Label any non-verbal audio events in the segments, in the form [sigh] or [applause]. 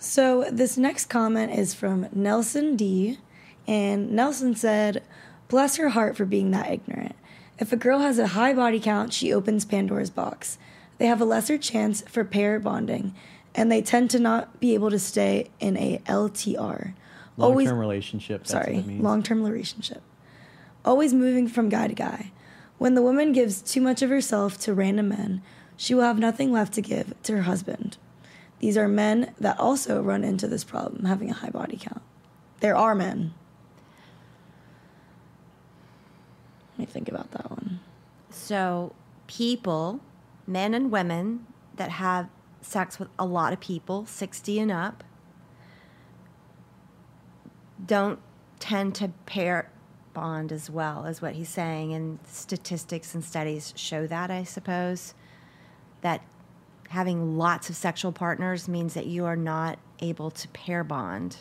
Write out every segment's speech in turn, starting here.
So this next comment is from Nelson D. And Nelson said, Bless her heart for being that ignorant. If a girl has a high body count, she opens Pandora's box. They have a lesser chance for pair bonding, and they tend to not be able to stay in a LTR. Long term relationship. That's sorry, what it means. long term relationship. Always moving from guy to guy. When the woman gives too much of herself to random men, she will have nothing left to give to her husband. These are men that also run into this problem, having a high body count. There are men. Let me think about that one. So, people, men and women that have sex with a lot of people, 60 and up, don't tend to pair bond as well, is what he's saying. And statistics and studies show that, I suppose, that having lots of sexual partners means that you are not able to pair bond.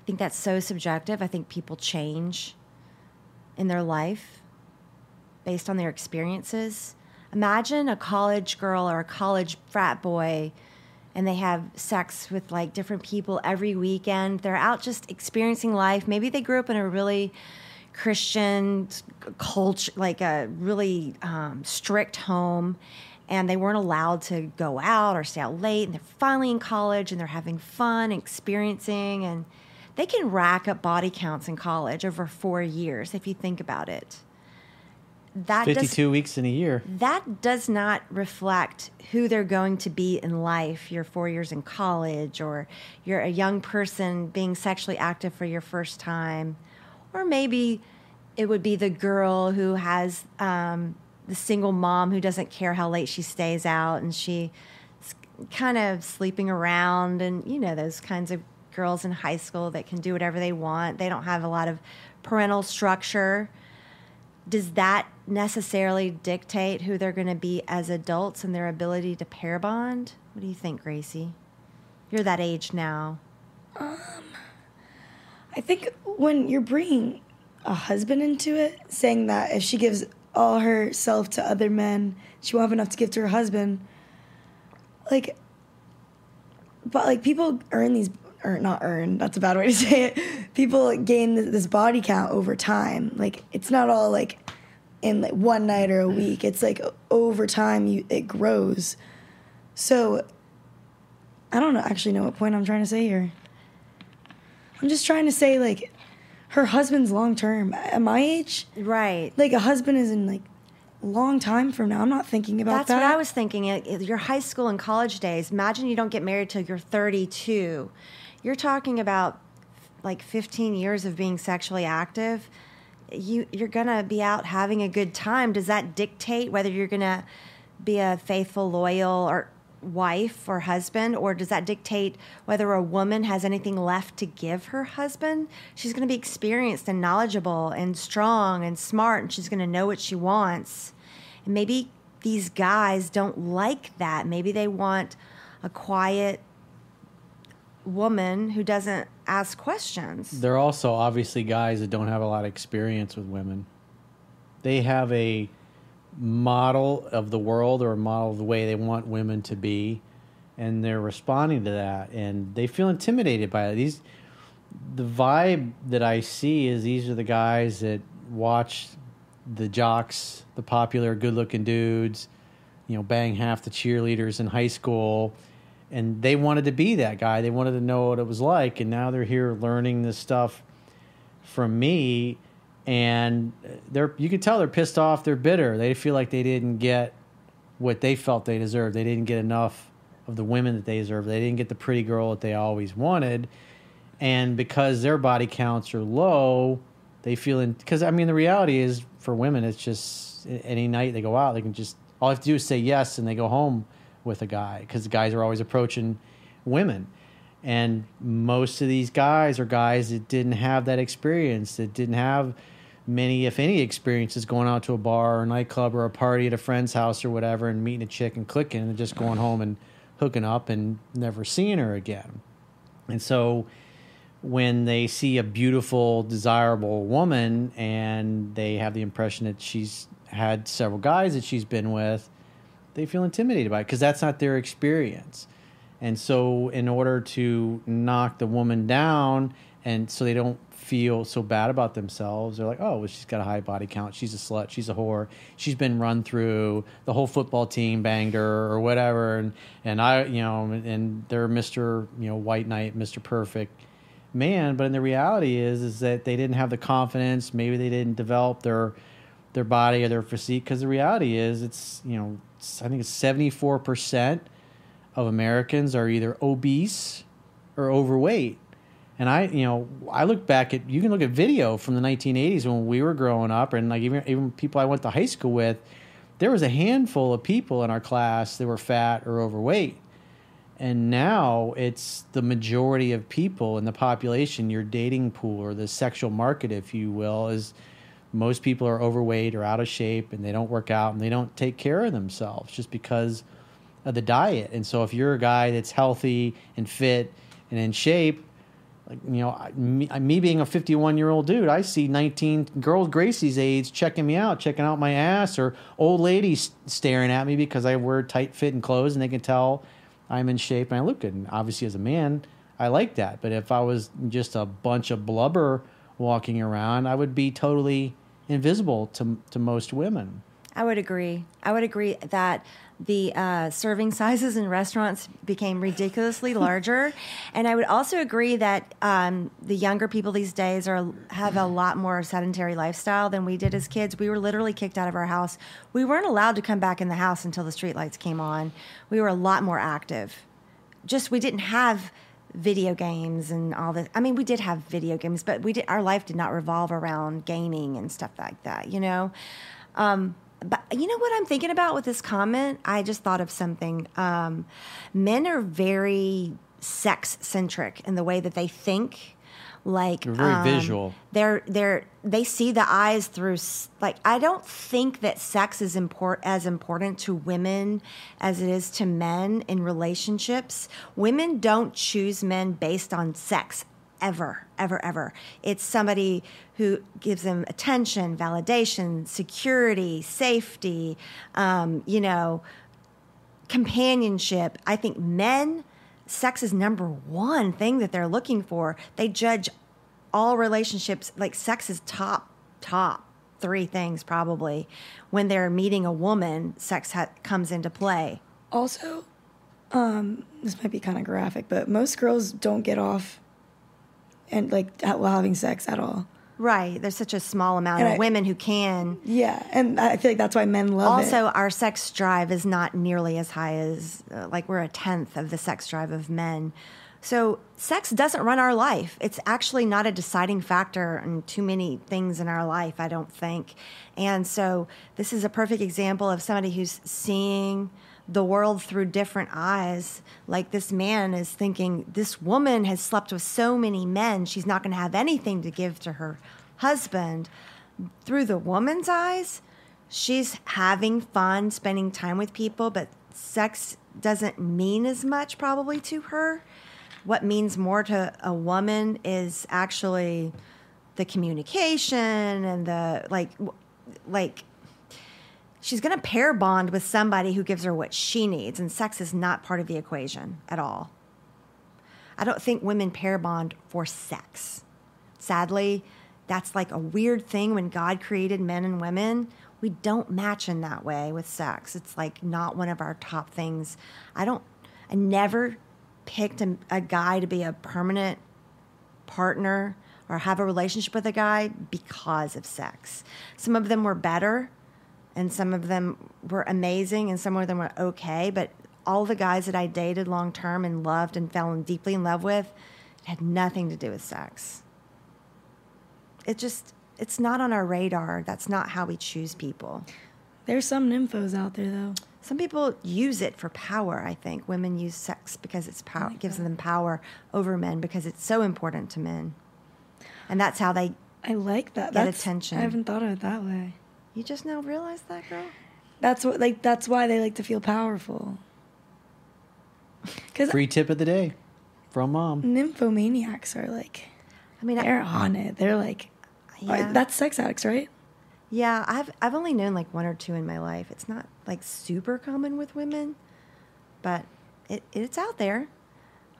I think that's so subjective. I think people change in their life based on their experiences. Imagine a college girl or a college frat boy and they have sex with like different people every weekend. They're out just experiencing life. Maybe they grew up in a really Christian culture, like a really um, strict home, and they weren't allowed to go out or stay out late. And they're finally in college and they're having fun, experiencing, and they can rack up body counts in college over four years if you think about it. That does- 52 weeks in a year. that does not reflect who they're going to be in life. You're four years in college, or you're a young person being sexually active for your first time, or maybe it would be the girl who has um, the single mom who doesn't care how late she stays out and she's kind of sleeping around, and you know those kinds of girls in high school that can do whatever they want. They don't have a lot of parental structure does that necessarily dictate who they're going to be as adults and their ability to pair bond? What do you think, Gracie? You're that age now. Um, I think when you're bringing a husband into it, saying that if she gives all herself to other men, she won't have enough to give to her husband. Like, but like people earn these, or not earn. That's a bad way to [laughs] say it. People gain this body count over time. Like it's not all like in like one night or a week. It's like over time you it grows. So I don't know, actually know what point I'm trying to say here. I'm just trying to say like her husband's long term. At my age, Right. like a husband is in like a long time from now. I'm not thinking about That's that. That's what I was thinking. Your high school and college days. Imagine you don't get married till you're 32. You're talking about like 15 years of being sexually active. You you're gonna be out having a good time. Does that dictate whether you're gonna be a faithful, loyal, or wife or husband, or does that dictate whether a woman has anything left to give her husband? She's going to be experienced and knowledgeable and strong and smart, and she's going to know what she wants. And maybe these guys don't like that. Maybe they want a quiet woman who doesn't ask questions. There are also obviously guys that don't have a lot of experience with women. They have a model of the world or a model of the way they want women to be, and they're responding to that, and they feel intimidated by it. These, the vibe that I see is these are the guys that watch the jocks, the popular, good-looking dudes, you know, bang half the cheerleaders in high school, and they wanted to be that guy. They wanted to know what it was like, and now they're here learning this stuff from me, and they're you can tell they're pissed off. They're bitter. They feel like they didn't get what they felt they deserved. They didn't get enough of the women that they deserved. They didn't get the pretty girl that they always wanted, and because their body counts are low, they feel in because I mean the reality is for women it's just any night they go out they can just all they have to do is say yes and they go home with a guy because guys are always approaching women and most of these guys are guys that didn't have that experience that didn't have many if any experiences going out to a bar or a nightclub or a party at a friend's house or whatever and meeting a chick and clicking and just going home and hooking up and never seeing her again and so when they see a beautiful, desirable woman and they have the impression that she's had several guys that she's been with, they feel intimidated by it because that's not their experience. And so, in order to knock the woman down, and so they don't feel so bad about themselves, they're like, "Oh, well, she's got a high body count. She's a slut. She's a whore. She's been run through. The whole football team banged her, or whatever." And and I, you know, and they're Mister, you know, White Knight, Mister Perfect man. But in the reality is, is that they didn't have the confidence. Maybe they didn't develop their their body or their physique. Because the reality is, it's you know, it's, I think it's seventy four percent of Americans are either obese or overweight. And I, you know, I look back at you can look at video from the 1980s when we were growing up, and like even even people I went to high school with, there was a handful of people in our class that were fat or overweight. And now it's the majority of people in the population, your dating pool or the sexual market, if you will, is most people are overweight or out of shape and they don't work out and they don't take care of themselves just because of the diet. And so if you're a guy that's healthy and fit and in shape, like you know, me, me being a 51 year old dude, I see 19 girls Gracie's age checking me out, checking out my ass, or old ladies staring at me because I wear tight fitting clothes and they can tell I'm in shape and I look good. And obviously, as a man, I like that. But if I was just a bunch of blubber walking around, I would be totally invisible to to most women. I would agree. I would agree that the uh, serving sizes in restaurants became ridiculously [laughs] larger, and I would also agree that um, the younger people these days are have a lot more sedentary lifestyle than we did as kids. We were literally kicked out of our house. We weren't allowed to come back in the house until the streetlights came on. We were a lot more active. Just we didn't have video games and all this. I mean, we did have video games, but we did our life did not revolve around gaming and stuff like that. You know. Um, but you know what I'm thinking about with this comment? I just thought of something. Um, men are very sex centric in the way that they think. Like They're very um, visual. They're they're they see the eyes through. Like I don't think that sex is import as important to women as it is to men in relationships. Women don't choose men based on sex ever, ever, ever. It's somebody who gives them attention, validation, security, safety, um, you know, companionship. I think men, sex is number one thing that they're looking for. They judge all relationships, like sex is top, top three things probably. When they're meeting a woman, sex ha- comes into play. Also, um, this might be kind of graphic, but most girls don't get off and like while having sex at all. Right. There's such a small amount And of I- women who can. Yeah, and I feel like that's why men love it. Also, our sex drive is not nearly as high as, uh, like, we're a tenth of the sex drive of men. So, sex doesn't run our life. It's actually not a deciding factor in too many things in our life, I don't think. And so, this is a perfect example of somebody who's seeing the world through different eyes. Like, this man is thinking, this woman has slept with so many men, she's not going to have anything to give to her husband. Through the woman's eyes, she's having fun spending time with people, but sex doesn't mean as much probably to her. What means more to a woman is actually the communication and the like like she's going to pair bond with somebody who gives her what she needs and sex is not part of the equation at all. I don't think women pair bond for sex. Sadly, that's like a weird thing when God created men and women. We don't match in that way with sex. It's like not one of our top things. I don't, I never picked a, a guy to be a permanent partner or have a relationship with a guy because of sex. Some of them were better and some of them were amazing and some of them were okay, but all the guys that I dated long term and loved and fell in deeply in love with had nothing to do with sex. It just it's not on our radar. That's not how we choose people. There's some nymphos out there though. Some people use it for power, I think. Women use sex because it's power it gives them power over men because it's so important to men. And that's how they I like that. Get That's, attention. I haven't thought of it that way. You just now realize that girl? That's what like that's why they like to feel powerful. [laughs] Because Free tip of the day from mom. nymphomaniacs are like I mean, they're on it. They're like uh, yeah. that's sex addicts, right? Yeah, I've I've only known like one or two in my life. It's not like super common with women, but it, it's out there.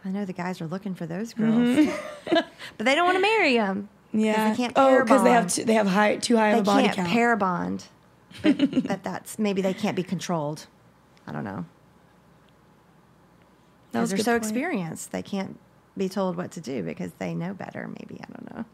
I know the guys are looking for those girls, mm-hmm. [laughs] but they don't want to marry them. Yeah. they can't oh, because they have too, they have high too high They of a body can't count. pair bond, but, [laughs] but that's maybe they can't be controlled. I don't know. Because they're so point. experienced, they can't be told what to do because they know better. Maybe I don't know.